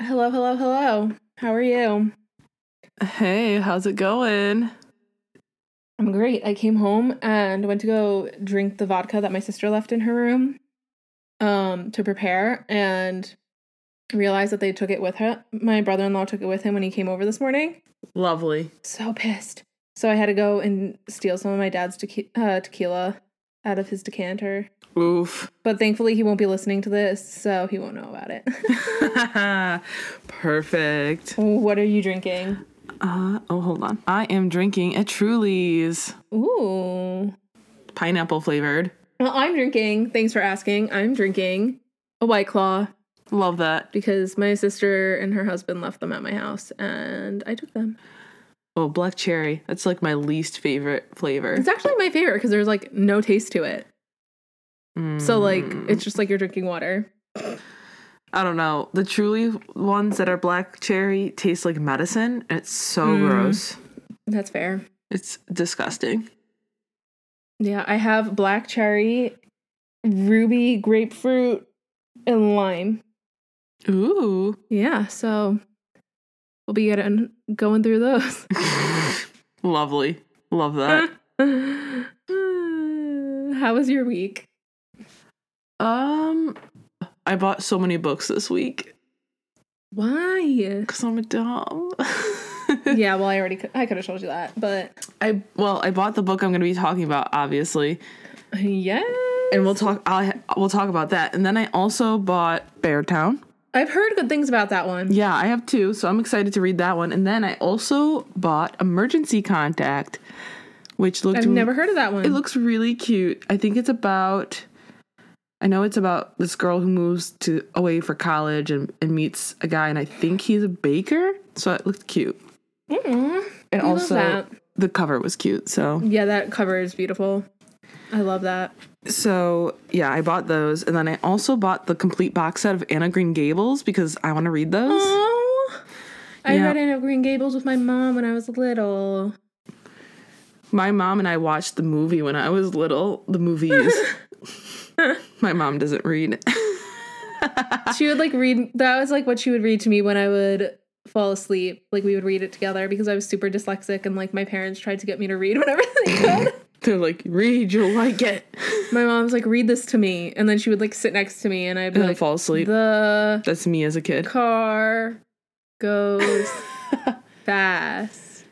Hello, hello, hello. How are you? Hey, how's it going? I'm great. I came home and went to go drink the vodka that my sister left in her room um to prepare and realized that they took it with her. My brother-in-law took it with him when he came over this morning. Lovely. So pissed. So I had to go and steal some of my dad's tequi- uh, tequila out of his decanter. Oof. But thankfully he won't be listening to this, so he won't know about it. Perfect. what are you drinking? Uh oh, hold on. I am drinking a Truly's Ooh. pineapple flavored. Well, I'm drinking. Thanks for asking. I'm drinking a White Claw Love that. because my sister and her husband left them at my house and I took them. Oh, black cherry. That's like my least favorite flavor. It's actually my favorite because there's like no taste to it. So like Mm, it's just like you're drinking water. I don't know. The Truly ones that are black cherry taste like medicine. And it's so Mm. gross. That's fair. It's disgusting. Yeah, I have black cherry, ruby, grapefruit, and lime. Ooh. Yeah, so we'll be getting going through those. Lovely. Love that. How was your week? um I bought so many books this week Why? because I'm a dumb. yeah, well, I already could, I could have told you that, but I well, I bought the book I'm going to be talking about, obviously, yeah, and we'll talk. I'll we'll talk about that, and then I also bought Beartown. I've heard good things about that one. Yeah, I have two, so I'm excited to read that one. And then I also bought Emergency Contact, which looked I've never heard of that one. it looks really cute. I think it's about. I know it's about this girl who moves to away for college and, and meets a guy, and I think he's a baker. So it looked cute, Mm-mm. and I also the cover was cute. So Yeah, that cover is beautiful. I love that. So yeah, I bought those, and then I also bought the complete box set of Anne of Green Gables because I want to read those. Oh, I Yeah. read Anne of Green Gables with my mom when I was little. My mom and I watched the movie when I was little. The movies. My mom doesn't read. She would like read. That was like what she would read to me when I would fall asleep. Like we would read it together because I was super dyslexic and like my parents tried to get me to read whenever they could. They're like, read, you'll like it, my mom's like, read this to me, and then she would like sit next to me, and I'd be and like, fall asleep. the That's me as a kid. car goes fast.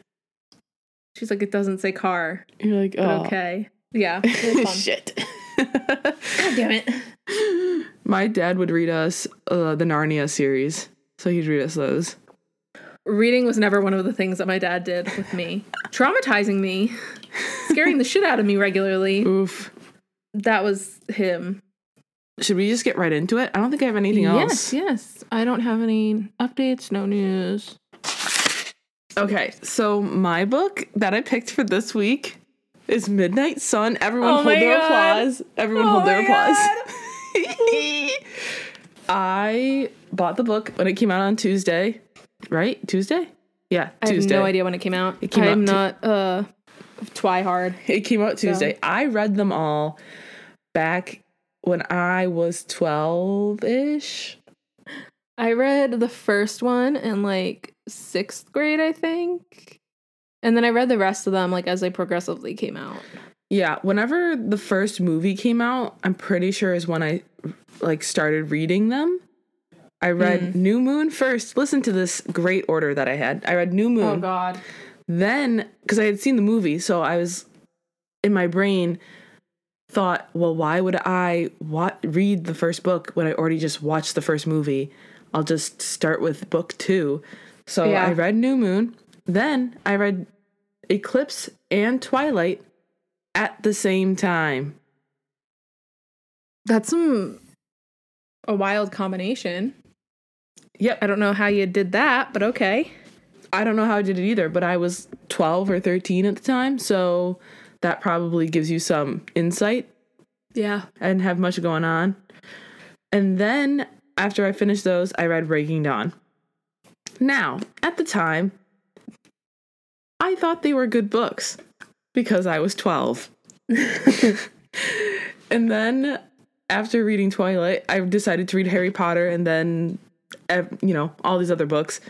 She's like, it doesn't say car, You're like, but oh, okay. Yeah, it was fun. shit. God damn it. My dad would read us uh, the Narnia series, so he'd read us those. Reading was never one of the things that my dad did with me. Traumatizing me, scaring the shit out of me regularly. Oof. That was him. Should we just get right into it? I don't think I have anything else. yes. Yes. I don't have any updates, no news. Okay, so my book that I picked for this week is Midnight Sun. Everyone Oh hold their God. applause. Everyone Oh hold their applause. I bought the book when it came out on Tuesday. Right? Tuesday? Yeah, I have no idea when it came out. It came out I'm not uh twi hard. It came out Tuesday. I read them all back when I was 12 ish. I read the first one in like sixth grade, I think. And then I read the rest of them like as they progressively came out. Yeah, whenever the first movie came out, I'm pretty sure is when I like started reading them. I read Mm. New Moon first. Listen to this great order that I had. I read New Moon. Oh god. Then, because I had seen the movie, so I was in my brain thought, well, why would I wa- read the first book when I already just watched the first movie? I'll just start with book two. So Yeah. I read New Moon. Then I read Eclipse and Twilight at the same time. That's some a wild combination. Yep. I don't know how you did that, but okay. I don't know how I did it either, but I was 12 or 13 at the time. So that probably gives you some insight Yeah. I didn't have much going on. And then after I finished those, I read Breaking Dawn. Now, at the time, I thought they were good books because I was 12. and then after reading Twilight, I decided to read Harry Potter and then you know, all these other books.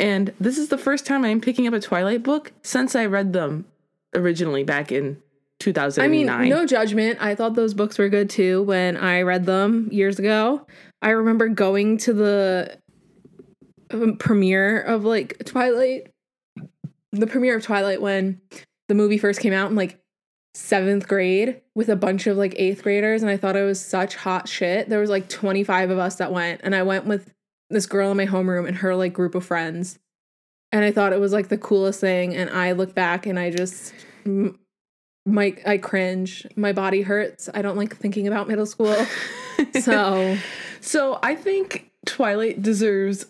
And this is the first time I'm picking up a Twilight book since I read them originally back in I 2009. mean, no judgment. I thought those books were good too when I read them years ago. I remember going to the um, premiere of like Twilight, the premiere of Twilight when the movie first came out in like seventh grade with a bunch of like eighth graders, and I thought it was such hot shit. There was like 25 of us that went, and I went with this girl in my homeroom and her like group of friends. And I thought it was like the coolest thing. And I look back and I just my I cringe. My body hurts. I don't like thinking about middle school. So So I think Twilight deserves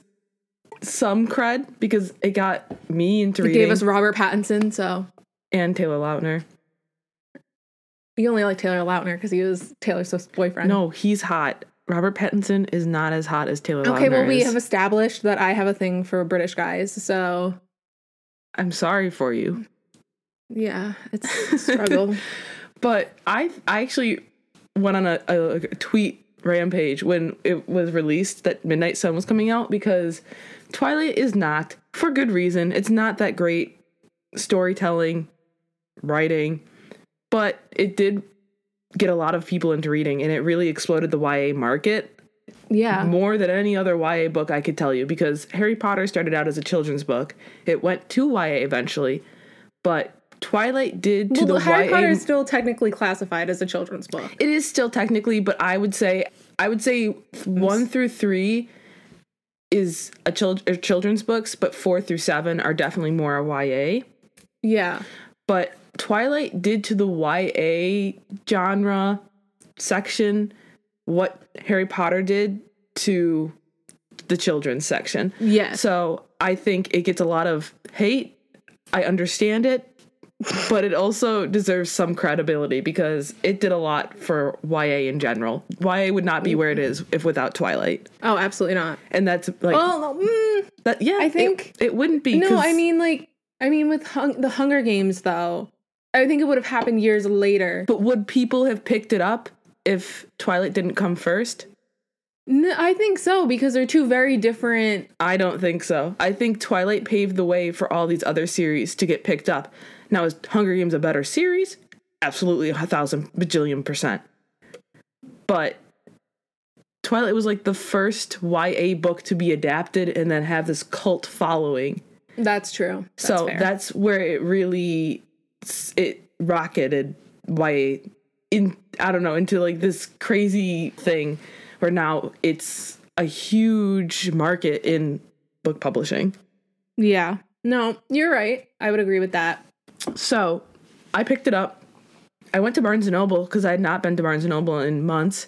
some cred because it got me into it reading gave us Robert Pattinson. So and Taylor Lautner. you only like Taylor Lautner because he was Taylor Swift's boyfriend. No, he's hot. Robert Pattinson is not as hot as Taylor Lautner Okay, well we is. have established that I have a thing for British guys. So I'm sorry for you. yeah, it's a struggle. But I I actually went on a, a, a tweet rampage when it was released that Midnight Sun was coming out because Twilight is not, for good reason, it's not that great storytelling, writing, but it did get a lot of people into reading and it really exploded the YA market yeah. more than any other YA book I could tell you because Harry Potter started out as a children's book. It went to YA eventually, but Twilight did to Well, the Harry YA Potter is still technically classified as a children's book. it is still technically, but I would say I would say one through three is a, chil- are children's books, but four through seven are definitely more a YA. Yeah. But Twilight did to the YA genre section what Harry Potter did to the children's section. Yes. So I think it gets a lot of hate. I understand it, but it also deserves some credibility because it did a lot for YA in general. YA would not be where it is if without Twilight, oh, absolutely not. and that's like Well, mm, that. Yeah, I think- it, wouldn't be. No, I mean like I mean with hung- the Hunger Games though. I think it would have happened years later. but would people have picked it up if Twilight didn't come first? No, I think so because they're two very different. I don't think so. I think Twilight paved the way for all these other series to get picked up. Now, is Hunger Games a better series? Absolutely, a thousand bajillion percent. But Twilight was like the first YA book to be adapted and then have this cult following. That's true. That's so fair. that's where it really it rocketed YA in I don't know into like this crazy thing where now it's a huge market in book publishing. yeah. No, you're right. I would agree with that. So I picked it up. I went to Barnes and Noble because I had not been to Barnes and Noble in months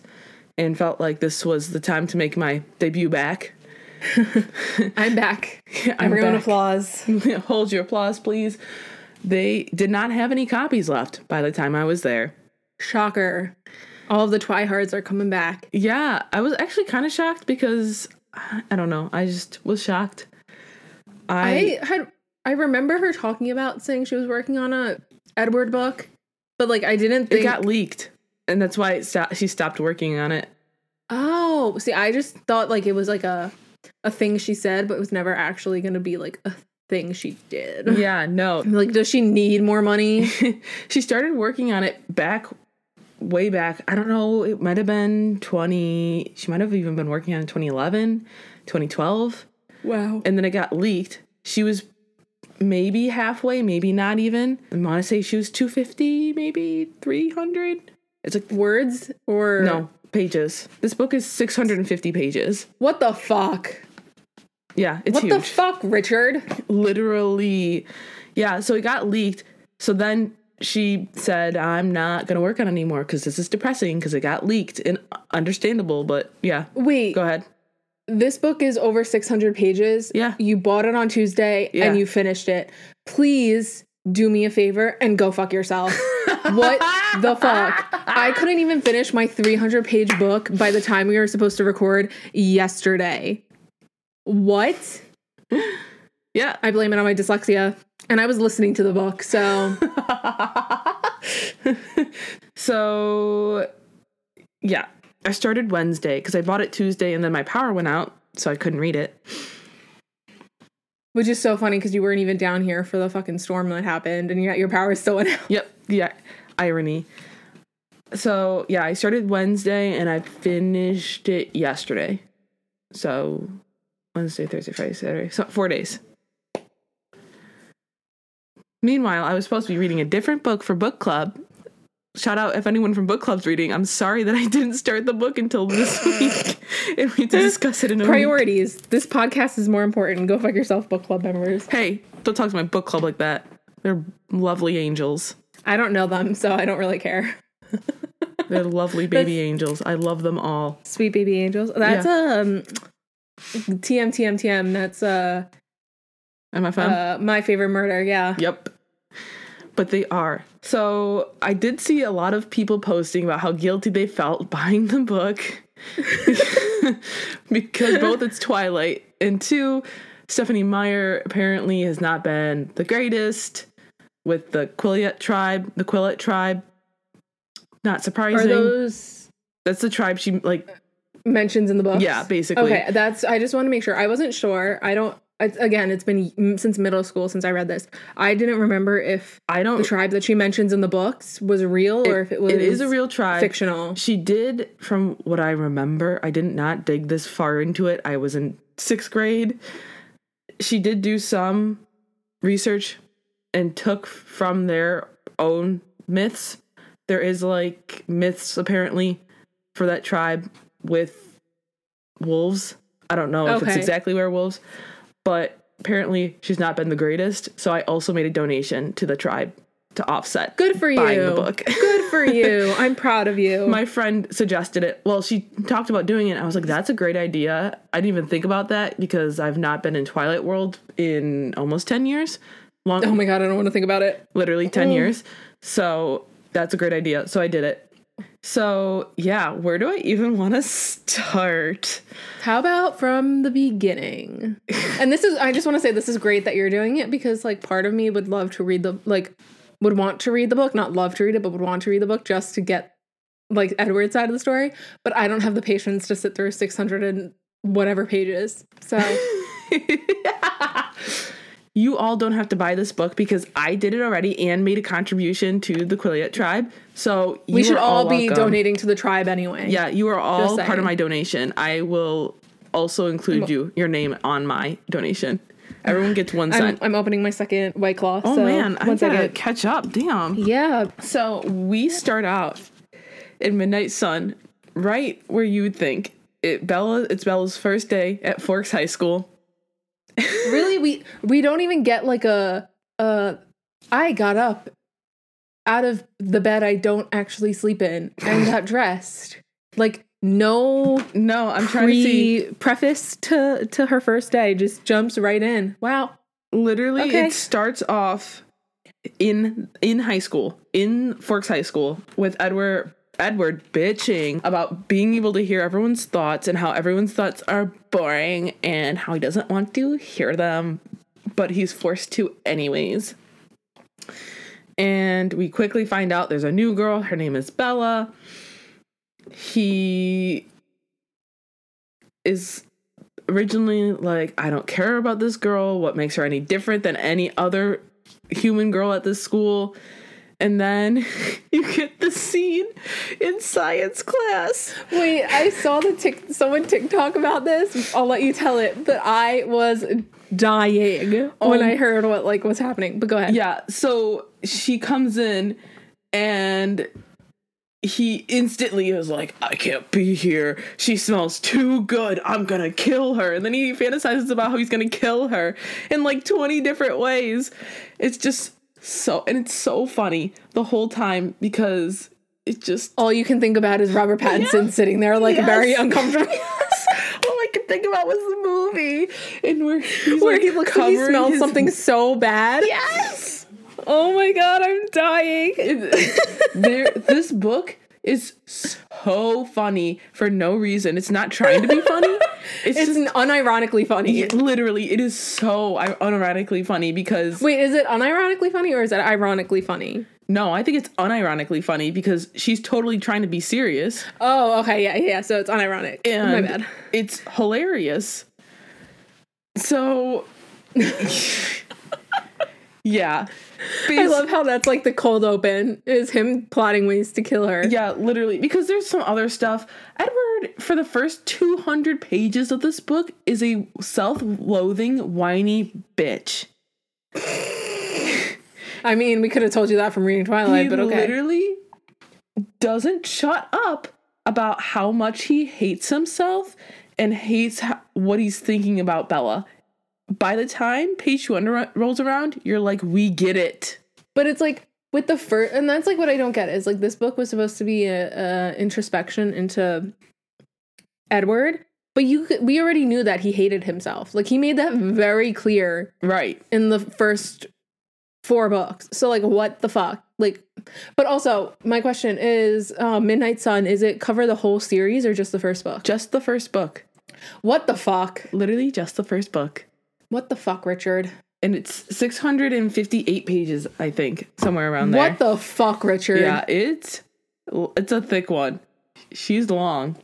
and felt like this was the time to make my debut back. I'm back. I'm Everyone back. applause. Hold your applause, please. They did not have any copies left by the time I was there. Shocker. All of the Twihards are coming back. Yeah, I was actually kind of shocked because I don't know. I just was shocked. I, I had I remember her talking about saying she was working on a Edward book, but like I didn't it got leaked, and that's why sto- she stopped working on it. oh, see, I just thought like it was like a a thing she said, but it was never actually going to be like a thing she did. Yeah, no. Like, does she need more money? she started working on it back way back. I don't know, it might have been 20 she might have even been working on it 2011, 2012, Wow. and then it got leaked. She was maybe halfway, maybe not even. I want to say she was 250, maybe 300. It's like Words or no, pages. This book is 650 pages. What the fuck? Yeah, it's What huge. the fuck, Richard? literally yeah so it got leaked so then she said i'm not gonna work on it anymore because this is depressing because it got leaked and understandable but yeah Wait, go ahead this book is over 600 pages. Yeah. You bought it on Tuesday Yeah. and you finished it. Please do me a favor and go fuck yourself. what the fuck? I couldn't even finish my 300 page book by the time we were supposed to record yesterday. What? yeah I blame it on my dyslexia. And I was listening to the book, so so yeah i started wednesday because i bought it tuesday and then my power went out so I couldn't read it. Which is so funny because you weren't even down here for the fucking storm that happened, and yet your power is still out. Yep, yeah, irony. So yeah, I started Wednesday and I finished it yesterday. So Wednesday, Thursday, Friday, Saturday, so four days. Meanwhile, I was supposed to be reading a different book for book club. Shout out if anyone from book club's reading. I'm sorry that I didn't start the book until this week, and we discuss it in a week. Priorities. This podcast is more important. Go fuck yourself, book club members. Hey, don't talk to my book club like that. They're lovely angels. I don't know them, so I don't really care. They're lovely baby angels. I love them all. Sweet baby angels. That's um TM TM TM. That's uh, MFM. uh my favorite murder. Yeah. Yep. But they are. So I did see a lot of people posting about how guilty they felt buying the book because both it's Twilight and two, Stephenie Meyer apparently has not been the greatest with the Quileute tribe. The Quileute tribe. Not Are surprising. those That's the tribe she like. Mentions in the book? Yeah, basically. Okay, that's. I just want to make sure. I wasn't sure. I don't. It's, again, it's been since middle school since I read this. I didn't remember if I don't. the tribe that she mentions in the books was real or if it was. it is a real tribe. fictional. She did, from what I remember, I did not dig this far into it. I was in sixth grade. She did do some research and took from their own myths. There is like myths apparently for that tribe with wolves. I don't know if it's exactly werewolves, but apparently she's not been the greatest. So I also made a donation to the tribe to offset Good for you. the book. Good for you. I'm proud of you. my friend suggested it. Well, she talked about doing it. I was like, that's a great idea. I didn't even think about that because I've not been in Twilight World in almost 10 years. Long, oh my god, I don't want to think about it. literally 10 Mm. years. So that's a great idea. So I did it. So yeah, where do I even want to start? How about from the beginning? and this is I just want to say this is great that you're doing it because like part of me would love to read the like would want to read the book, not love to read it, but would want to read the book just to get like Edward's side of the story, but I don't have the patience to sit through 600 and whatever pages. So, you all don't have to buy this book because I did it already and made a contribution to the Quileute tribe. So you we should are all, be donating to the tribe anyway. Yeah, you are all part of my donation. I will also include you, your name on my donation. Everyone gets one cent. I'm. I'm opening my second white claw. oh so man, I gotta second. catch up. Damn. Yeah. So we start out in Midnight Sun, right where you would think it. Bella, it's Bella's first day at Forks High School. Really we we don't even get like a uh I got up out of the bed I don't actually sleep in and got dressed. Like no No, I'm trying to see. pre preface to to her first day just jumps right in. Wow. Literally, Okay. it starts off in in high school, in Forks High School, with Edward Edward bitching about being able to hear everyone's thoughts and how everyone's thoughts are boring and how he doesn't want to hear them, but he's forced to anyways. And we quickly find out there's a new girl. Her name is Bella. He is originally like, I don't care about this girl. What makes her any different than any other human girl at this school? And then you get the scene in science class. Wait, I saw the tick someone TikTok about this. I'll let you tell it, but I was dying when Oh. I heard what like was happening. But go ahead. Yeah, so she comes in and he instantly is like, I can't be here. She smells too good. I'm gonna kill her. And then he fantasizes about how he's gonna kill her in like 20 different ways. It's just so, and it's so funny the whole time because it just. All you can think about is Robert Pattinson Yeah. sitting there like Yes. very uncomfortable. All I could think about was the movie and where Where like he looks like he smells his- something so bad. Yes. Oh my god, I'm dying. there this book is so funny for no reason. It's not trying to be funny. It's, It's just unironically funny. it- literally it is so unironically funny because Wait, is it unironically funny or is it ironically funny? No, I think it's unironically funny because she's totally trying to be serious. Oh, okay, yeah, yeah. So it's unironic. And My bad. It's hilarious. So Yeah. I love how that's like the cold open is him plotting ways to kill her. Yeah, literally. Because there's some other stuff. Edward, for the first 200 pages of this book, is a self loathing, whiny bitch. I mean, we could have told you that from reading Twilight, he but okay. literally doesn't shut up about how much he hates himself and hates what he's thinking about Bella. By the time page 200 rolls around, you're like, we get it. But it's like with the first, and that's like what I don't get is like this book was supposed to be a, a introspection into Edward, but you we already knew that he hated himself. Like he made that very clear Right. in the first four books. So like, what the fuck? Like, but also my question is, uh, Midnight Sun is it cover the whole series or just the first book? Just the first book. What the fuck? Literally just the first book. What the fuck, Richard? And it's 658 pages, I think, somewhere around there. What the fuck, Richard? Yeah, it's it's a thick one. She's long.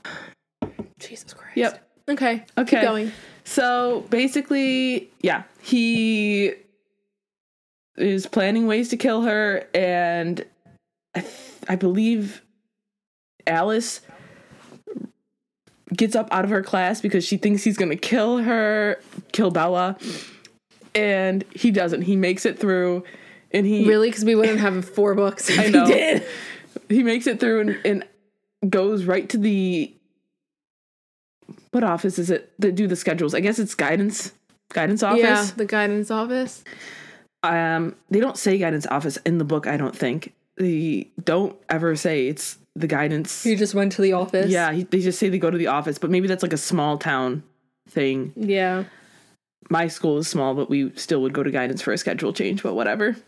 Jesus Christ. Yep. Okay. Okay. Keep going. So basically, yeah, he is planning ways to kill her, and I, th- I believe Alice gets up out of her class because she thinks he's gonna kill her, kill Bella, and he doesn't. He makes it through, and he Really? Because we wouldn't have four books. If I know. He did. he makes it through and, and goes right to the what office is it that do the schedules? I guess it's guidance guidance office. Yeah, the guidance office. Um, they don't say guidance office in the book. I don't think they don't ever say it's the guidance. You just went to the office. Yeah, he, they just say they go to the office, but maybe that's like a small town thing. Yeah. My school is small, but we still would go to guidance for a schedule change. But whatever.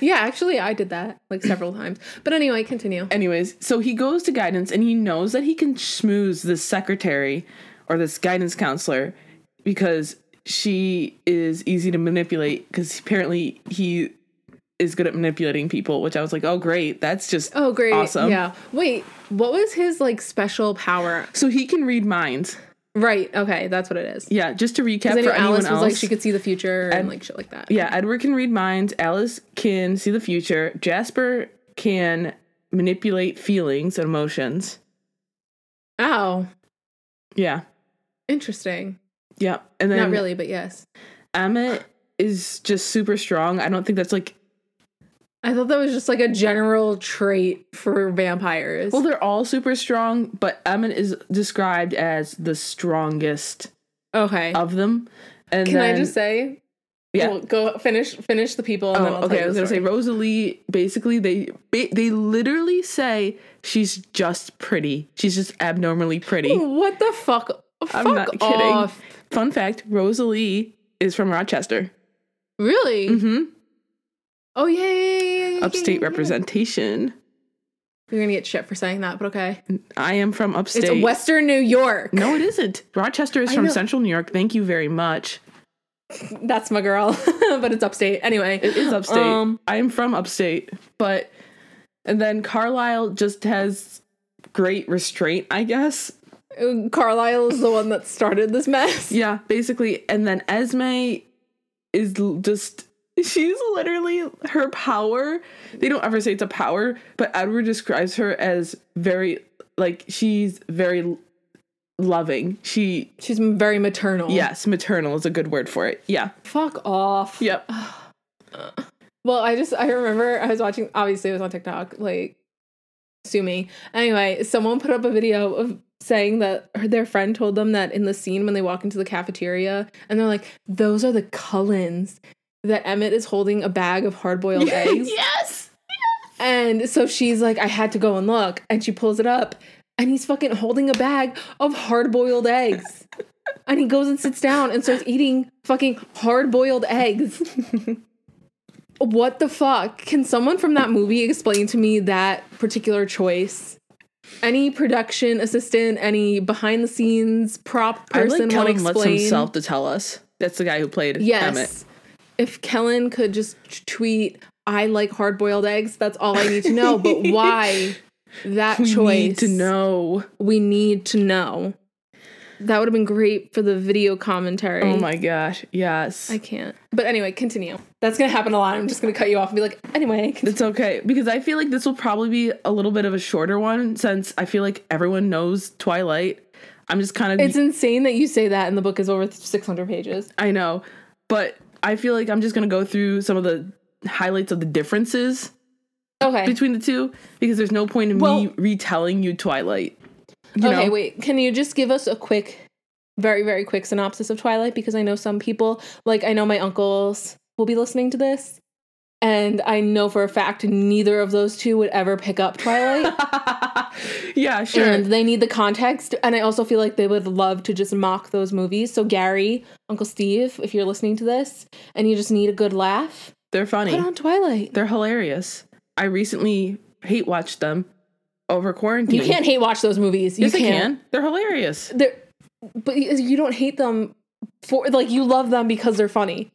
Yeah, actually, I did that like several times. But anyway, continue. Anyways, so he goes to guidance and he knows that he can schmooze this secretary or this guidance counselor because she is easy to manipulate because apparently he is good at manipulating people, which I was like, oh, great. That's just Oh, great. awesome. Yeah. Wait, what was his like special power? So he can read minds. Right. Okay, that's what it is. Yeah, just to recap for Alice else. was like she could see the future and, And- like shit like that. yeah, Edward can read minds. Alice can see the future. Jasper can manipulate feelings and emotions. Oh, Yeah. interesting. Yeah. And then Not really, but yes. Emmett is just super strong. I don't think that's like I thought that was just like a general trait for vampires. well, they're all super strong, but Emmett is described as the strongest okay. of them. And Can then, I just say? Yeah. Well, go finish finish the people and then Oh, okay. I was gonna say. Rosalie. Basically, they they literally say she's just pretty. She's just abnormally pretty. What the fuck? I'm Fuck not kidding. off. Fun fact: Rosalie is from Rochester. Really? hmm Oh yeah, yeah, yeah, yeah, Upstate representation. You're gonna get shit for saying that, but okay. I am from upstate. It's Western New York. no, it isn't. Rochester is I from know. Central New York. Thank you very much. That's my girl, but it's upstate. Anyway, It is upstate. Um, I am from upstate, but and then Carlisle just has great restraint, I guess. Carlisle is the one that started this mess. Yeah, basically. And then Esme is just she's literally her power. They don't ever say it's a power, but Edward describes her as very like she's very loving. She She's very maternal. yes, maternal is a good word for it. Yeah. Fuck off. Yep. Well, I just I remember I was watching. Obviously, it was on TikTok. Like, sue me. Anyway, someone put up a video of saying that their friend told them that in the scene when they walk into the cafeteria, and they're like, "Those are the Cullens." That Emmett is holding a bag of hard boiled eggs. yes. And so she's like, I had to go and look. And she pulls it up, and he's fucking holding a bag of hard boiled eggs. and he goes and sits down and starts eating fucking hard boiled eggs. what the fuck? Can someone from that movie explain to me that particular choice? Any production assistant, any behind the scenes prop I person like Kellan lets explain? himself to tell us. That's the guy who played Yes. Emmett. If Kellan could just tweet, "I like hard boiled eggs," that's all I need to know. But why that we choice? We need to know. We need to know. That would have been great for the video commentary. Oh my gosh, yes. I can't. But anyway, continue. That's gonna happen a lot. I'm just gonna cut you off and be like, anyway. continue. It's okay because I feel like this will probably be a little bit of a shorter one since I feel like everyone knows Twilight. I'm just kind of It's insane that you say that, and the book is over 600 pages. I know, but I feel like I'm just gonna go through some of the highlights of the differences Okay. between the two because there's no point in me retelling you Twilight. You okay, know? wait. Can you just give us a quick, very, very quick synopsis of Twilight? Because I know some people, like I know my uncles, will be listening to this. And I know for a fact neither of those two would ever pick up Twilight. yeah, sure. and they need the context. And I also feel like they would love to just mock those movies. So, Gary, Uncle Steve, if you're listening to this and you just need a good laugh, They're funny. put on Twilight. They're hilarious. I recently hate watched them over quarantine. You can't hate watch those movies. You Yes, can't. can. They're hilarious. They're, but you don't hate them for like you love them because they're funny.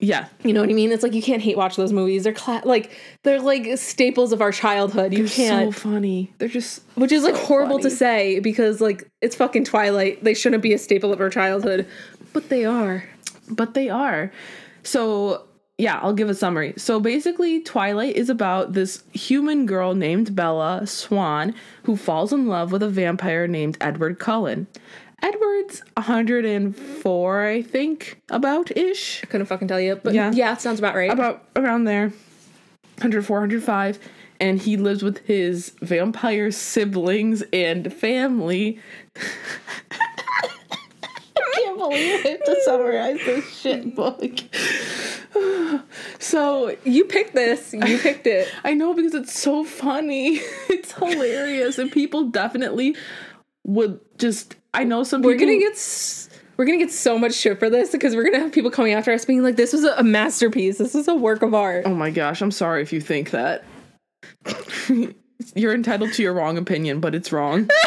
Yeah, You know what I mean? It's like you can't hate watch those movies. They're cla- like they're like staples of our childhood. You they're can't, funny. They're just which is like so horrible to say because like it's fucking Twilight. They shouldn't be a staple of our childhood, but they are. but they are. So, yeah, I'll give a summary. So, basically, Twilight is about this human girl named Bella Swan who falls in love with a vampire named Edward Cullen. Edward's 104, I think, about ish. I couldn't fucking tell you, but Yeah. yeah, sounds about right. About around there. 104, 105. And he lives with his vampire siblings and family. I can't believe I have to summarize this shit book. so you picked this. You picked it. I know because it's so funny. It's hilarious. and people definitely would just I know some We're people gonna get. S- we're gonna get so much shit for this because we're gonna have people coming after us being like, "This was a, a masterpiece. This is a work of art." Oh my gosh, I'm sorry if you think that. You're entitled to your wrong opinion, but it's wrong.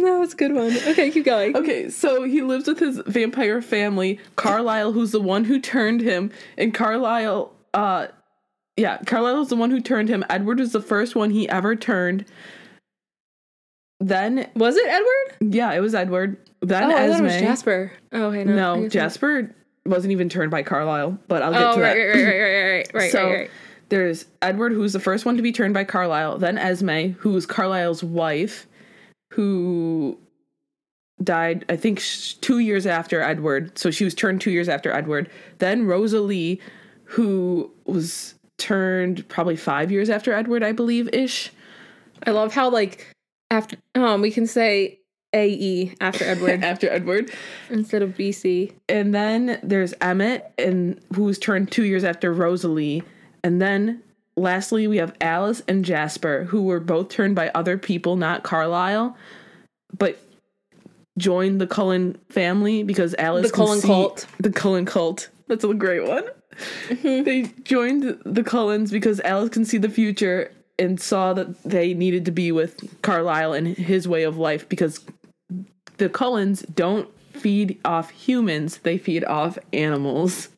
No, it's a good one. Okay, keep going. Okay, so he lives with his vampire family, Carlisle, who's the one who turned him, and Carlisle, uh, yeah, Carlisle is the one who turned him. Edward was the first one he ever turned. Then, Was it Edward? yeah, it was Edward. Then Oh, I thought it was Jasper. Oh, okay, no. No, Jasper wasn't even turned by Carlisle, but I'll get. Oh, to right, that. right, right, right, right, right, right, so right, right. there's Edward, who's the first one to be turned by Carlisle, then Esme, who's Carlisle's wife, who died, I think, sh- two years after Edward. So she was turned two years after Edward. Then Rosalie, who was turned probably five years after Edward, I believe, ish. I love how like after um we can say A E after Edward after Edward. instead of BC. And then there's Emmett, and who was turned two years after Rosalie. And then lastly, we have Alice and Jasper, who were both turned by other people, not Carlisle, but joined the Cullen family because Alice The Cullen see- cult. The Cullen cult. That's a great one. Mm-hmm. They joined the Cullens because Alice can see the future and saw that they needed to be with Carlisle and his way of life because the Cullens don't feed off humans, they feed off animals.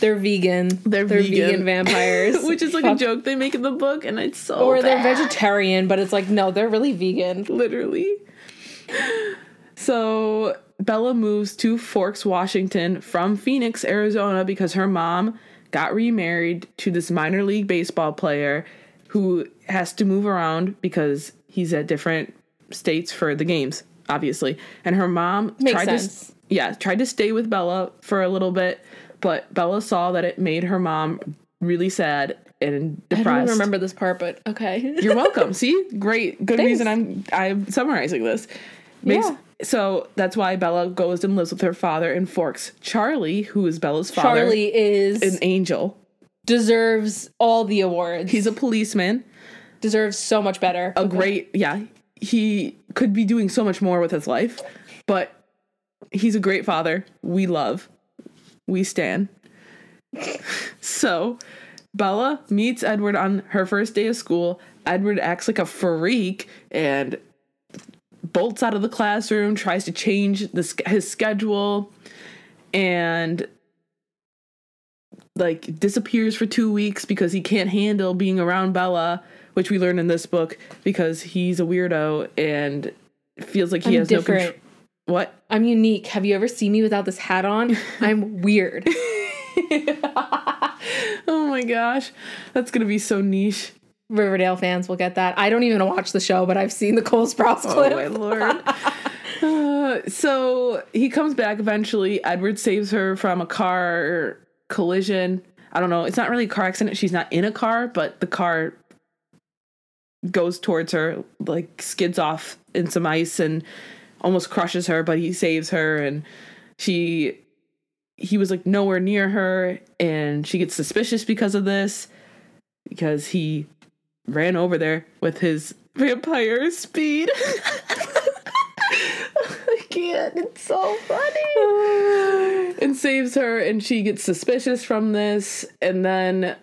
They're vegan. They're vegan, vegan. vampires. Which is like Fuck. a joke they make in the book, and it's so Or they're vegetarian, but it's like no, they're really vegan. literally. So Bella moves to Forks, Washington from Phoenix, Arizona because her mom got remarried to this minor league baseball player who has to move around because he's at different states for the games, obviously. And her mom Makes tried sense. to yeah, tried to stay with Bella for a little bit, but Bella saw that it made her mom really sad and depressed. I don't remember this part, but okay. You're welcome. See, great, good Thanks. reason I'm I'm summarizing this. Makes, Yeah. So that's why Bella goes and lives with her father in Forks. Charlie, who is Bella's father, Charlie is an angel. deserves all the awards. He's a policeman. deserves so much better. A great, yeah. He could be doing so much more with his life, but he's a great father. We love. We stand. so Bella meets Edward on her first day of school. Edward acts like a freak and bolts out of the classroom, tries to change the, his schedule, and like disappears for two weeks because he can't handle being around Bella, which we learn in this book because he's a weirdo and feels like he I'm has no different. control. What? I'm unique. Have you ever seen me without this hat on? I'm weird. Oh my gosh, that's gonna be so niche. Riverdale fans will get that. I don't even watch the show, but I've seen the Cole Sprouse clip. Oh my lord. Uh, so he comes back eventually. Edward saves her from a car collision. I don't know. It's not really a car accident. She's not in a car, but the car goes towards her, like skids off in some ice and almost crushes her, but he saves her and she he was like nowhere near her and she gets suspicious because of this because he ran over there with his vampire speed. I can't. It's so funny. and saves her, and she gets suspicious from this, and then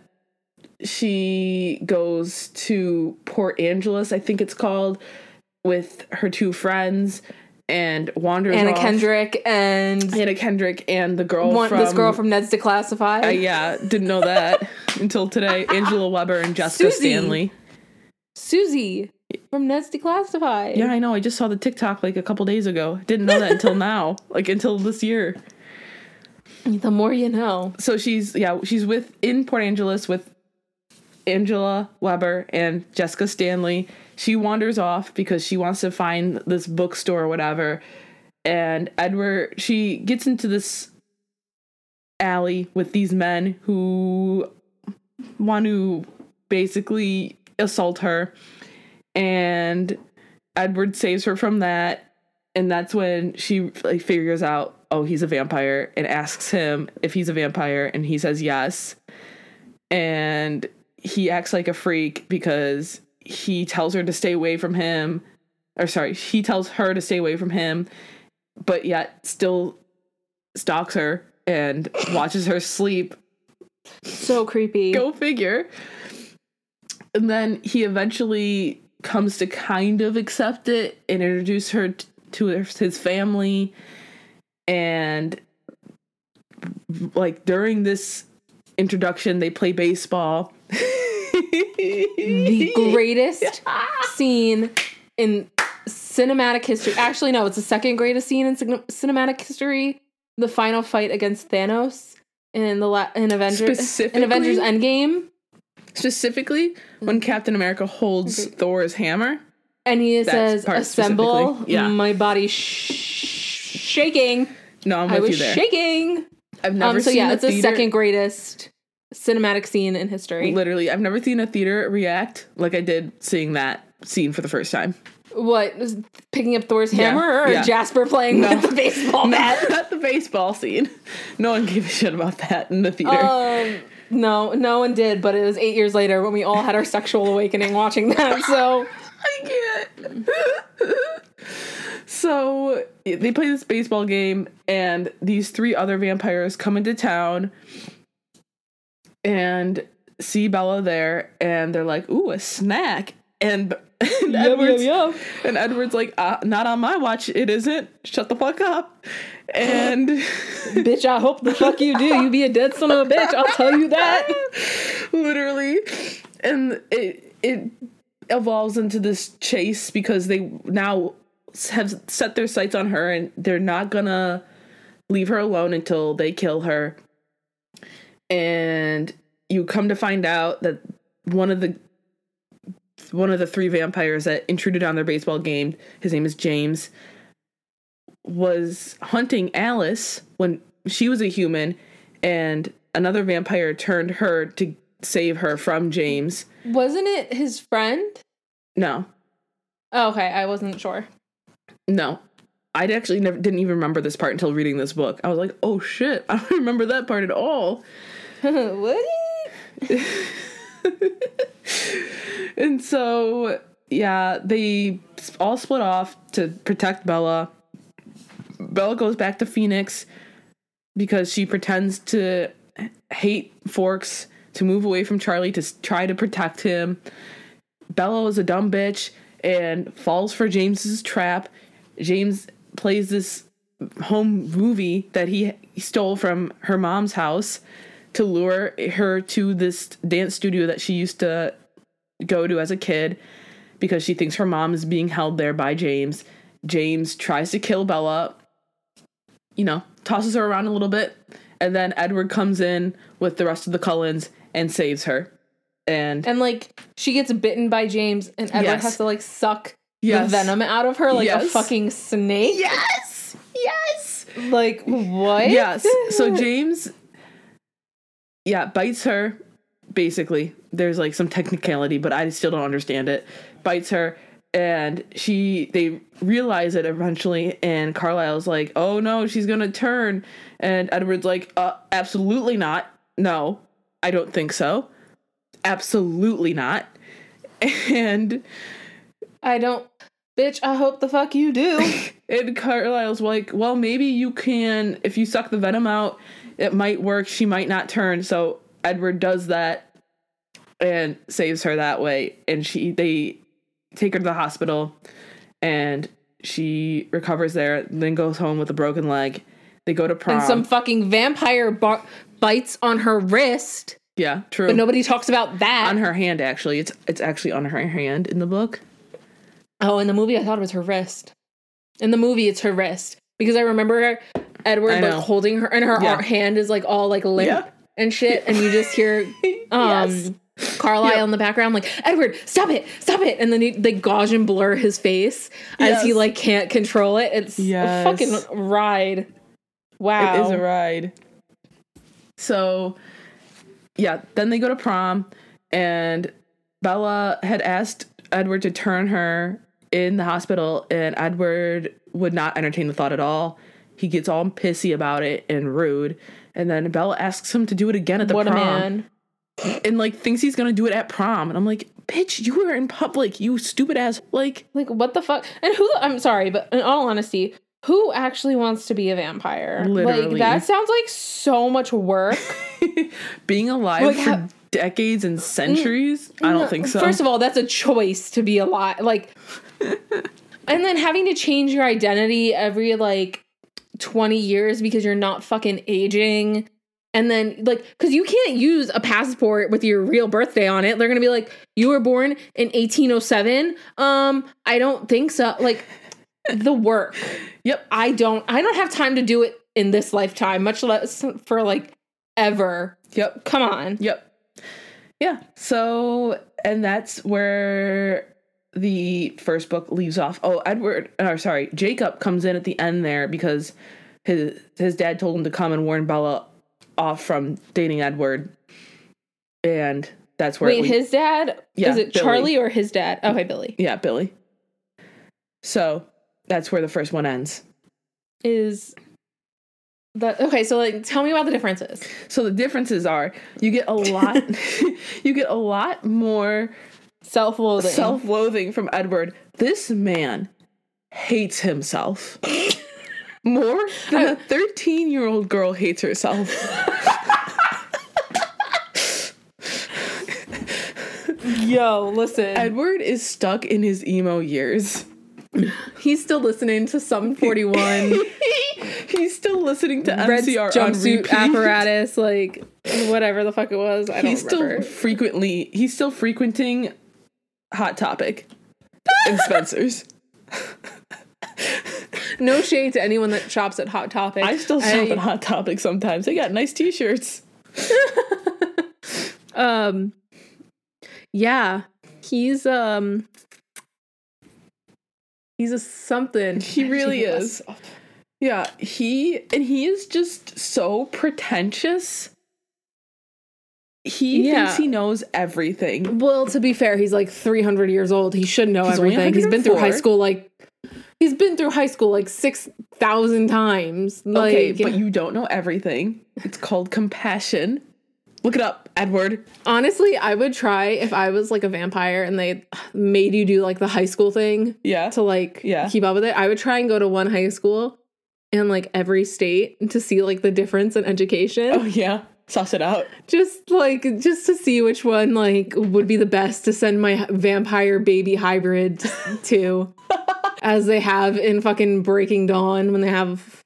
she goes to Port Angeles, I think it's called, with her two friends, and wanders Anna off. Kendrick and Anna Kendrick and the girl one, from this girl from Ned's Declassified. uh, yeah, didn't know that until today. Angela Weber and Jessica Susie. Stanley. Susie from Ned's Declassified. Yeah, I know. I just saw the TikTok like a couple days ago. Didn't know that until now, like until this year. The more you know. So she's yeah, she's with in Port Angeles with Angela Weber and Jessica Stanley. She wanders off because she wants to find this bookstore or whatever. And Edward, she gets into this alley with these men who want to basically assault her. And Edward saves her from that. And that's when she like figures out, oh, he's a vampire, and asks him if he's a vampire, and he says yes. And he acts like a freak because he tells her to stay away from him. Or sorry, he tells her to stay away from him, but yet still stalks her and watches her sleep So creepy. Go figure. And then he eventually comes to kind of accept it and introduce her t- to his family. And like during this introduction, they play baseball. The greatest scene in cinematic history. Actually, no, it's the second greatest scene in cin- cinematic history. The final fight against Thanos in the la- in Avengers in Avengers Endgame, Specifically, when Captain America holds Thor's hammer. and he says, "Assemble." yeah. My body sh- shaking. No, I'm I with was you there. shaking. I've never Um, so seen yeah, it's the second greatest cinematic scene in history. Literally, I've never seen a theater react like I did seeing that scene for the first time. What was picking up Thor's Yeah, hammer or yeah. Jasper playing No. with the baseball bat? Not the baseball scene. No one gave a shit about that in the theater. Um, no, no one did, but it was eight years later when we all had our sexual awakening watching that. So I can't. so they play this baseball game, and these three other vampires come into town and see Bella there, and they're like, "Ooh, a snack!" And, and Edward's and Edward's like, uh, "Not on my watch. It isn't. Shut the fuck up." And bitch, I hope the fuck you do. You be a dead son of a bitch. I'll tell you that. literally and it it evolves into this chase because they now have set their sights on her and they're not gonna leave her alone until they kill her and you come to find out that one of the one of the three vampires that intruded on their baseball game his name is james was hunting alice when she was a human and another vampire turned her to save her from james. Wasn't it his friend? no. Oh, okay, I wasn't sure. no. I actually never didn't even remember this part until reading this book. I was like oh shit i don't remember that part at all what? and so yeah they all split off to protect bella bella goes back to phoenix because she pretends to hate forks to move away from charlie to try to protect him bella is a dumb bitch and falls for James's trap. James plays this home movie that he stole from her mom's house to lure her to this dance studio that she used to go to as a kid because she thinks her mom is being held there by James. James tries to kill Bella, you know, tosses her around a little bit, and then Edward comes in with the rest of the Cullens and saves her. And And like she gets bitten by James, and Edward Yes. has to like suck Yes. the venom out of her like a fucking snake. yes, yes, Like what? yes. So James, yeah, bites her. Basically, there's like some technicality, but I still don't understand it. Bites her, and she they realize it eventually, and Carlisle's like, "Oh no, she's gonna turn," and Edward's like, "Uh, absolutely not. No, I don't think so. Absolutely not." And I don't. Bitch, I hope the fuck you do. And Carlisle's like, well, maybe you can, if you suck the venom out, it might work. She might not turn. So Edward does that and saves her that way. And she, they take her to the hospital and she recovers there, then goes home with a broken leg. They go to prom. and some fucking vampire bar- bites on her wrist, yeah, true. but nobody talks about that. on her hand, actually. It's, it's actually on her hand in the book. Oh, in the movie, I thought it was her wrist. In the movie, it's her wrist because I remember Edward I like holding her, and her Yeah. hand is like all like limp Yeah. and shit, and you just hear um Yes. Carlisle Yep. in the background like Edward, stop it, stop it, and then he, they gauge and blur his face as he like can't control it. It's Yes. a fucking ride. Wow, It is a ride. So, yeah, then they go to prom, and Bella had asked Edward to turn her in the hospital, and Edward would not entertain the thought at all. He gets all pissy about it and rude, and then Bella asks him to do it again at the what a prom, man. and like thinks he's gonna do it at prom, and I'm like, bitch, you were in public, you stupid ass. Like, Like what the fuck? And who? I'm sorry, but in all honesty, who actually wants to be a vampire? Literally. Like that sounds like so much work. being alive Like, for decades and centuries, I don't think so. First of all, that's a choice to be alive. Like, and then having to change your identity every like 20 years because you're not fucking aging. And then, like, because you can't use a passport with your real birthday on it. They're gonna be like, "You were born in 1807." Um, I don't think so. Like, the work. Yep. I don't. I don't have time to do it in this lifetime, much less for like ever. Yep. Come on. Yep. Yeah. So, and that's where the first book leaves off. Oh, Edward, or sorry, Jacob comes in at the end there because his his dad told him to come and warn Bella off from dating Edward, and that's where. Wait, le- his dad? Yeah, is it Billy. Charlie or his dad? Oh, okay, Billy. yeah, Billy. So that's where the first one ends. Is that okay? So, like, tell me about the differences. So the differences are you get a lot, you get a lot more Self-loathing. self-loathing from Edward. This man hates himself more than a 13-year-old girl hates herself. Yo, listen. Edward is stuck in his emo years. He's still listening to some 41 He's still listening to red MCR jumpsuit apparatus, like whatever the fuck it was. I don't He's still remember. frequently he's still frequenting Hot Topic and Spencer's. no shade to anyone that shops at Hot Topic. I still shop at Hot Topic sometimes. They got nice t-shirts. um yeah he's um he's a something He really is. Yeah, he and he is just so pretentious. He Yeah. thinks he knows everything. well to be fair he's like 300 years old he should know He's everything he's been through high school like he's been through high school like 6000 times like okay, but you don't know everything. It's called compassion. Look it up, Edward. honestly i would try if i was like a vampire and they made you do like the high school thing Yeah. to like Yeah. keep up with it i would try and go to one high school in like every state to see like the difference in education Oh yeah. Suss it out. just like just to see which one like would be the best to send my vampire baby hybrid to as they have in fucking breaking dawn when they have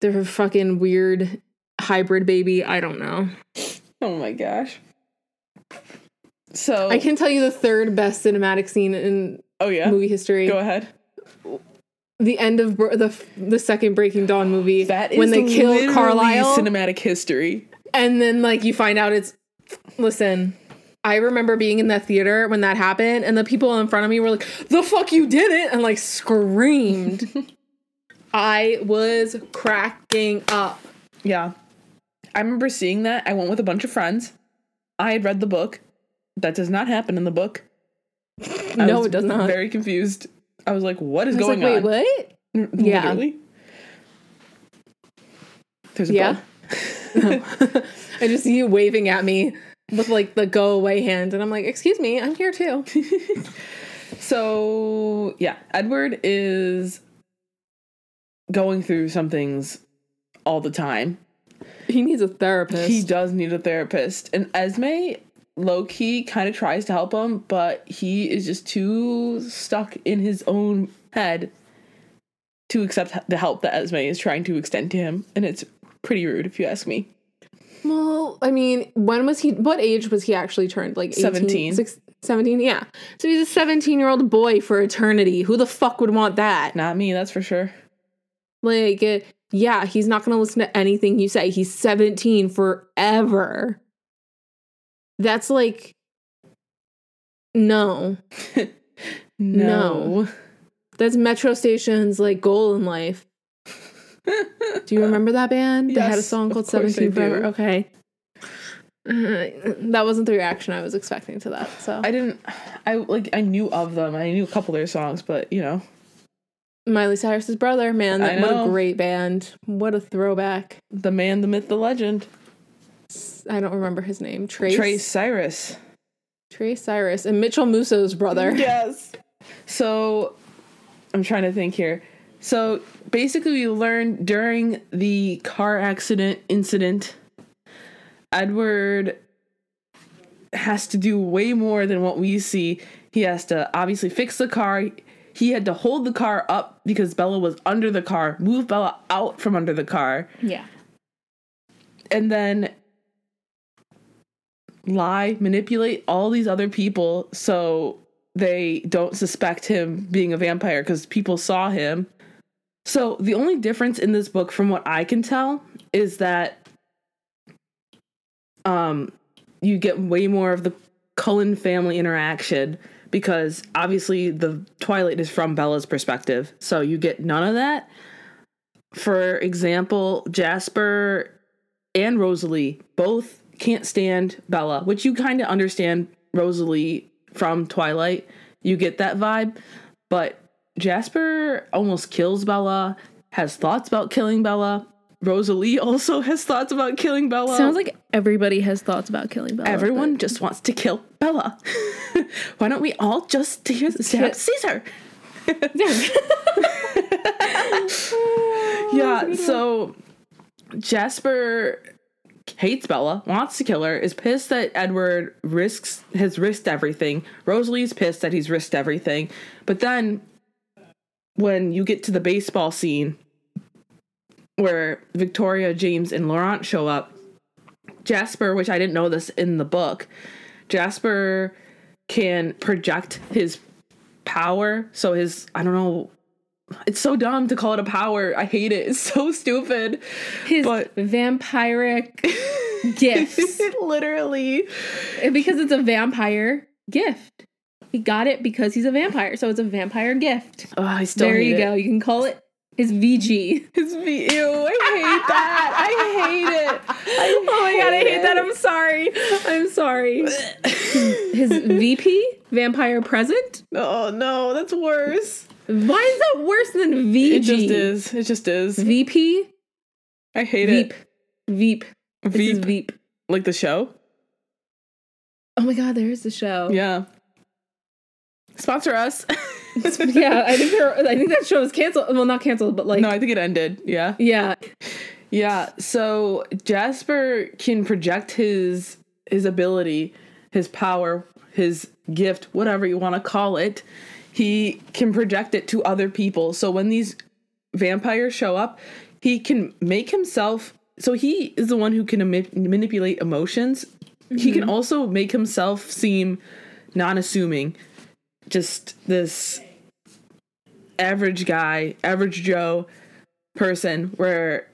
their fucking weird hybrid baby i don't know Oh my gosh. So i can tell you the third best cinematic scene in Oh yeah. movie history Go ahead. the end of Br- the the second breaking dawn movie That is when they kill carlisle cinematic history. And then like you find out it's listen, I remember being in that theater when that happened and the people in front of me were like, "The fuck you did it!" and like screamed. I was cracking up. Yeah. I remember seeing that. I went with a bunch of friends. I had read the book. That does not happen in the book. I no, it does not. Very confused. I was like, what is going like, on? wait, what? Yeah. Literally. There's a Yeah. I just see you waving at me with like the go away hand and I'm like, "Excuse me, I'm here too." So yeah, Edward is going through some things all the time. He needs a therapist. He does need a therapist. And Esme, low key, kind of tries to help him, but he is just too stuck in his own head to accept the help that Esme is trying to extend to him. And it's pretty rude, if you ask me. Well, I mean, when was he? What age was he actually turned? Like 18, 17. six- 17? Yeah. So he's a 17 year old boy for eternity. Who the fuck would want that? Not me, that's for sure. Like, yeah, he's not going to listen to anything you say. He's 17 forever. That's like, no. No. That's Metro Station's like goal in life. Do you remember that band? They had a song called course 17 Forever. Okay. Uh, that wasn't the reaction I was expecting to that. So I didn't I like I knew of them. I knew a couple of their songs, but you know. Miley Cyrus's brother, man, that, what a great band. What a throwback. The man, the myth, the legend. I don't remember his name. Trace. Trace Cyrus. Trace Cyrus and Mitchel Musso's brother. Yes. So I'm trying to think here. So basically, we learned during the car accident incident, Edward has to do way more than what we see. He has to obviously fix the car. He had to hold the car up because Bella was under the car, move Bella out from under the car, Yeah. and then lie, manipulate all these other people so they don't suspect him being a vampire because people saw him. So the only difference in this book, from what I can tell, is that um you get way more of the Cullen family interaction because obviously the Twilight is from Bella's perspective. So you get none of that. For example, Jasper and Rosalie both can't stand Bella, which you kind of understand Rosalie from Twilight. You get that vibe. But Jasper almost kills Bella, has thoughts about killing Bella. Rosalie also has thoughts about killing Bella. Sounds like everybody has thoughts about killing Bella. everyone just wants to kill Bella. Why don't we all just stab. Caesar? yeah, oh, so Jasper hates Bella, wants to kill her, is pissed that Edward risks has risked everything. Rosalie's pissed that he's risked everything. But then when you get to the baseball scene where Victoria, James, and Laurent show up, Jasper, which I didn't know this in the book, Jasper can project his power. So his I don't know it's so dumb to call it a power. I hate it. It's so stupid. his But- vampiric gifts. Literally. because it's a vampire gift. He got it because he's a vampire, so it's a vampire gift. Oh, I still there you it. go. You can call it his VG. His V. Ew, I hate that. I hate it. I Oh my god, I hate it. that. I'm sorry. I'm sorry. His VP, vampire present. Oh no, that's worse. Why is that worse than VG? It just is. It just is. VP, I hate Veep, it. Veep. Veep, Veep. like the show. Oh my god, there is the show. Yeah. Sponsor us. yeah, I think. I think that show was canceled. Well, not canceled, but like, no, I think it ended. Yeah. yeah. Yeah, so Jasper can project his his ability, his power, his gift, whatever you want to call it. He can project it to other people. So when these vampires show up, he can make himself so he is the one who can emi- manipulate emotions. He can mm-hmm. also make himself seem non-assuming. Just this average guy, average Joe person where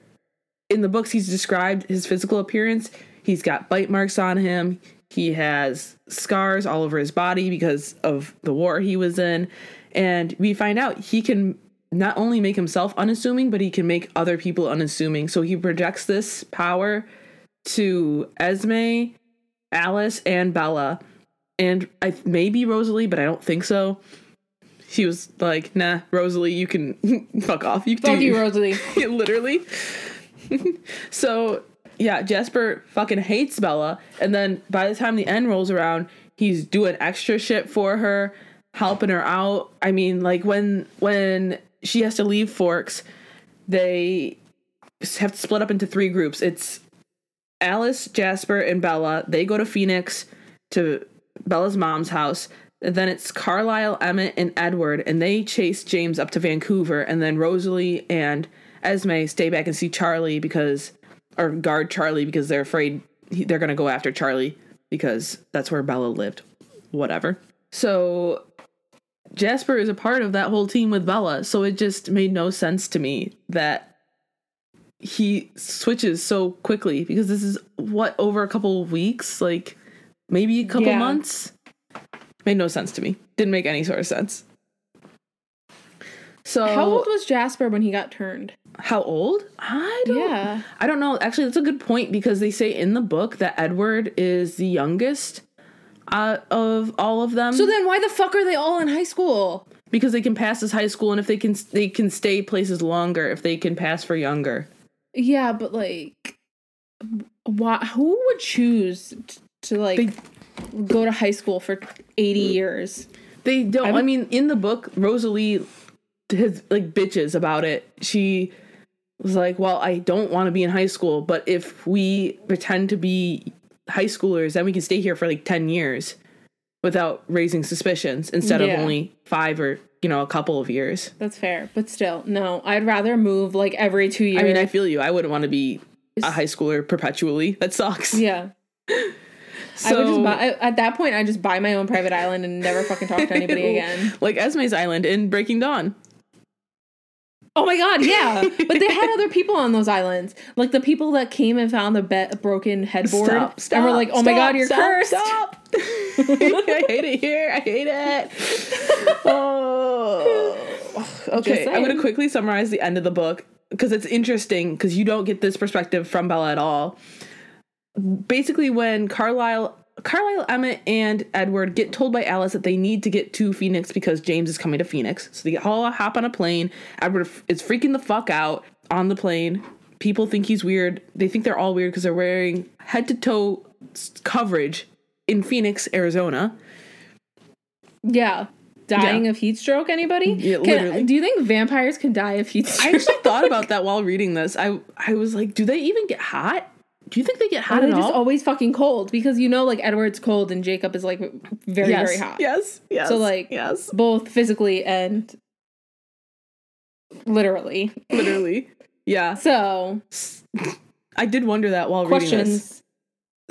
in the books he's described his physical appearance. He's got bite marks on him. He has scars all over his body because of the war he was in. And we find out he can not only make himself unassuming, but he can make other people unassuming. So he projects this power to Esme, Alice, and Bella. And I maybe Rosalie, but I don't think so. She was like, nah, Rosalie, you can fuck off. You can Fuck do you, Rosalie. Literally. so yeah, Jasper fucking hates Bella, and then by the time the end rolls around, he's doing extra shit for her, helping her out. I mean, like when when she has to leave Forks, they have to split up into three groups. It's Alice, Jasper, and Bella. They go to Phoenix to Bella's mom's house. Then it's Carlisle, Emmett, and Edward, and they chase James up to Vancouver. And then Rosalie and Esme stay back and see Charlie because, or guard Charlie because they're afraid he, they're going to go after Charlie because that's where Bella lived. Whatever. So Jasper is a part of that whole team with Bella. So it just made no sense to me that he switches so quickly because this is what over a couple of weeks, like maybe a couple Yeah. months. Made no sense to me. Didn't make any sort of sense. So How old was Jasper when he got turned? How old? I don't. Yeah. I don't know. Actually, that's a good point because they say in the book that Edward is the youngest uh, of all of them. So then why the fuck are they all in high school? because they can pass as high school, and if they can, they can stay places longer if they can pass for younger. Yeah, but like why who would choose to like They- go to high school for 80 mm. years? They don't. I'm- I mean, in the book, Rosalie has like bitches about it. She was like, "Well, I don't want to be in high school, but if we pretend to be high schoolers, then we can stay here for like ten years without raising suspicions instead Yeah. of only five or you know a couple of years." That's fair, but still, no. I'd rather move like every 2 years. I mean, I feel you. I wouldn't want to be a high schooler perpetually. That sucks. yeah. I would just buy I- at that point I just buy my own private island and never fucking talk to anybody again. like Esme's Island in Breaking Dawn. Oh my god, yeah. But they had other people on those islands. Like the people that came and found the be- broken headboard Stop, stop, and were like, "Oh my god, you're stop, cursed." Stop. I hate it here. I hate it. Oh. Okay, I'm going to quickly summarize the end of the book because it's interesting because you don't get this perspective from Bella at all. Basically, when Carlisle, Carlisle, Emmett, and Edward get told by Alice that they need to get to Phoenix because James is coming to Phoenix, so they all hop on a plane. Edward is freaking the fuck out on the plane. People think he's weird. They think they're all weird because they're wearing head to toe coverage in Phoenix, Arizona. Yeah. Dying Yeah. of heat stroke, anybody? Yeah, Can- literally. do you think vampires can die of heat I actually thought about that while reading this. I I was like, do they even get hot? Do you think they get hot Are hot they at just all? always fucking cold? Because you know, like Edward's cold and Jacob is like very, yes, very hot. Yes, yes. So, like, yes, Both physically and literally. literally, yeah. So, I did wonder that while reading this.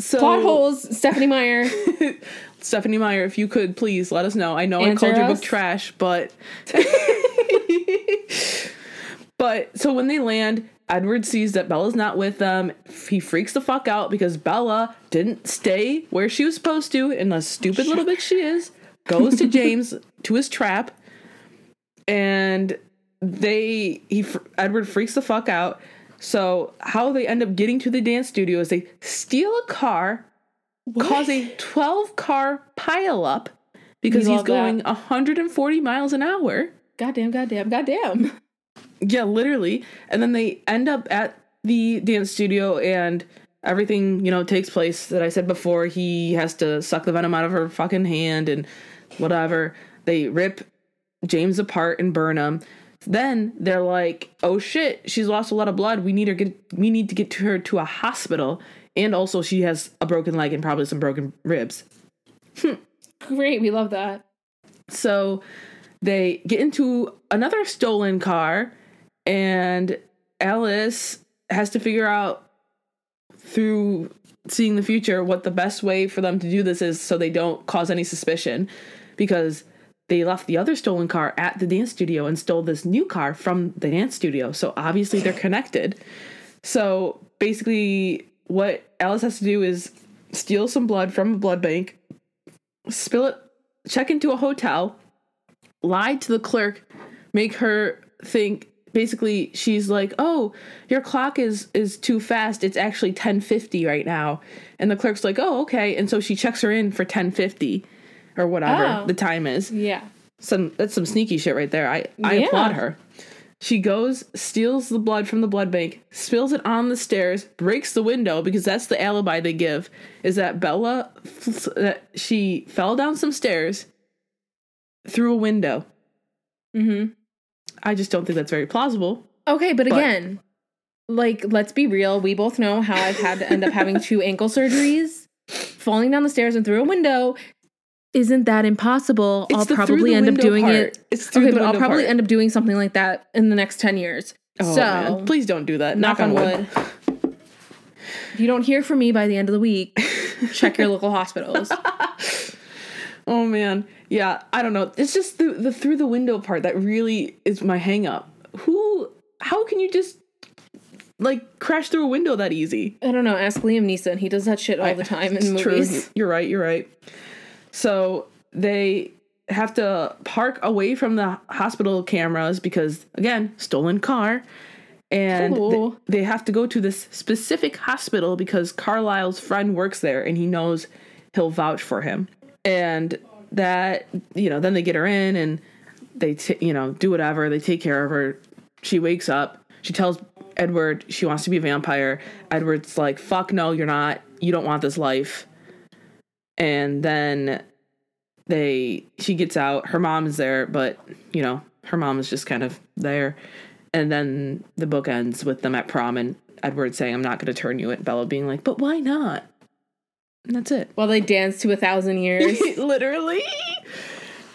So, plot holes, Stephenie Meyer. Stephenie Meyer, if you could please let us know. I know Answer I called your book trash, but but so when they land, Edward sees that Bella's not with them. He freaks the fuck out because Bella didn't stay where she was supposed to, and the stupid little bitch she is goes to James to his trap, and they he Edward freaks the fuck out. So how they end up getting to the dance studio is they steal a car cause a 12 car pileup because he's going 140 miles an hour. goddamn, goddamn, goddamn. Yeah, literally. And then they end up at the dance studio and everything, you know, takes place that I said before. He has to suck the venom out of her fucking hand and whatever. They rip James apart and burn him. Then they're like, "Oh shit, she's lost a lot of blood. We need her get we need to get to her to a hospital." And also she has a broken leg and probably some broken ribs. Great, we love that. So they get into another stolen car and Alice has to figure out through seeing the future what the best way for them to do this is so they don't cause any suspicion because they left the other stolen car at the dance studio and stole this new car from the dance studio. So obviously they're connected. So basically, what Alice has to do is steal some blood from a blood bank, spill it, check into a hotel, lie to the clerk, make her think basically she's like, "Oh, your clock is is too fast. It's actually 10:50 right now." And the clerk's like, "Oh, okay." And so she checks her in for 10:50 or whatever Oh. the time is. Yeah. Some that's some sneaky shit right there. I I Yeah. applaud her. She goes, steals the blood from the blood bank, spills it on the stairs, breaks the window because that's the alibi they give is that Bella that she fell down some stairs through a window. Mm-hmm. I just don't think that's very plausible. Okay, but, But- again, like let's be real. We both know how I've had to end up having two ankle surgeries. Falling down the stairs and through a window isn't that impossible. It's I'll probably end up doing part. it. It's through Okay, but I'll probably part. end up doing something like that in the next 10 years. Oh, so, man. please don't do that. knock on wood. If you don't hear from me by the end of the week, check your local hospitals. Oh man, yeah. I don't know. It's just the the through the window part that really is my hang up. Who? How can you just like crash through a window that easy? I don't know. Ask Liam Neeson. He does that shit all the time in movies. You're right. You're right. So they have to park away from the hospital cameras because again, stolen car. And th- they have to go to this specific hospital because Carlisle's friend works there and he knows he'll vouch for him. And that, you know, then they get her in and they, t- you know, do whatever. They take care of her. She wakes up. She tells Edward she wants to be a vampire. Edward's like, fuck no, you're not. You don't want this life. And then they, she gets out. Her mom is there, but, you know, her mom is just kind of there. And then the book ends with them at prom and Edward saying, I'm not going to turn you in. Bella being like, but why not? That's it. While they dance to a thousand years. Literally.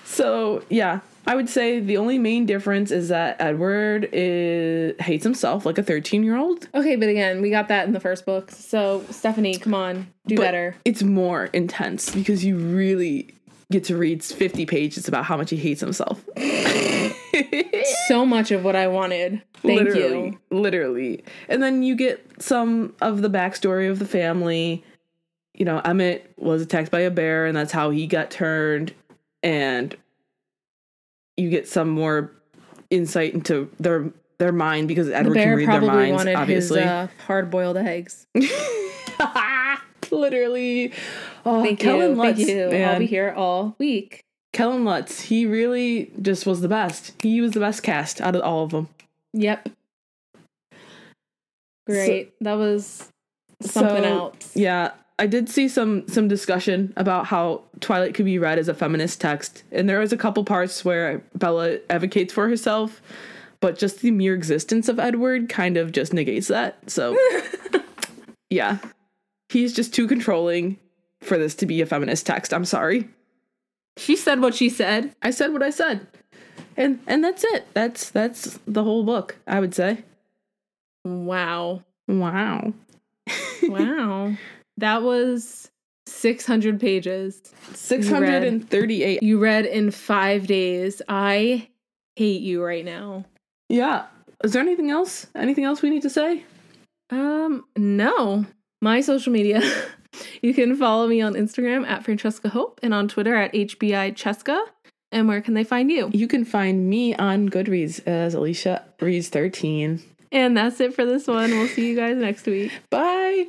So, yeah, I would say the only main difference is that Edward is, hates himself like a 13 year old. Okay, but again, we got that in the first book. So, Stephenie, come on, do But better. It's more intense because you really get to read 50 pages about how much he hates himself. So much of what I wanted. Thank literally, you. Literally. And then you get some of the backstory of the family. You know, Emmett was attacked by a bear, and that's how he got turned. And you get some more insight into their their mind because The Edward can bear read their probably minds, wanted obviously. his uh, hard-boiled eggs. literally. Oh, Thank Kellan you. Lutz, Thank you. I'll be here all week. Kellan Lutz, he really just was the best. He was the best cast out of all of them. Yep. Great. that was something So, else. Yeah, I did see some some discussion about how Twilight could be read as a feminist text, and there was a couple parts where Bella advocates for herself, but just the mere existence of Edward kind of just negates that. So, yeah, he's just too controlling for this to be a feminist text. I'm sorry. She said what she said. I said what I said, and and that's it. That's that's the whole book. I would say. Wow. Wow. Wow. That was 600 pages. Six hundred and thirty-eight. You read in five days. I hate you right now. Yeah. Is there anything else? Anything else we need to say? Um, no. My social media. you can follow me on Instagram at Francesca Hope and on Twitter at HBI Cheska. And where can they find you? You can find me on Goodreads as Alicia Reads 13. And that's it for this one. We'll see you guys next week. Bye.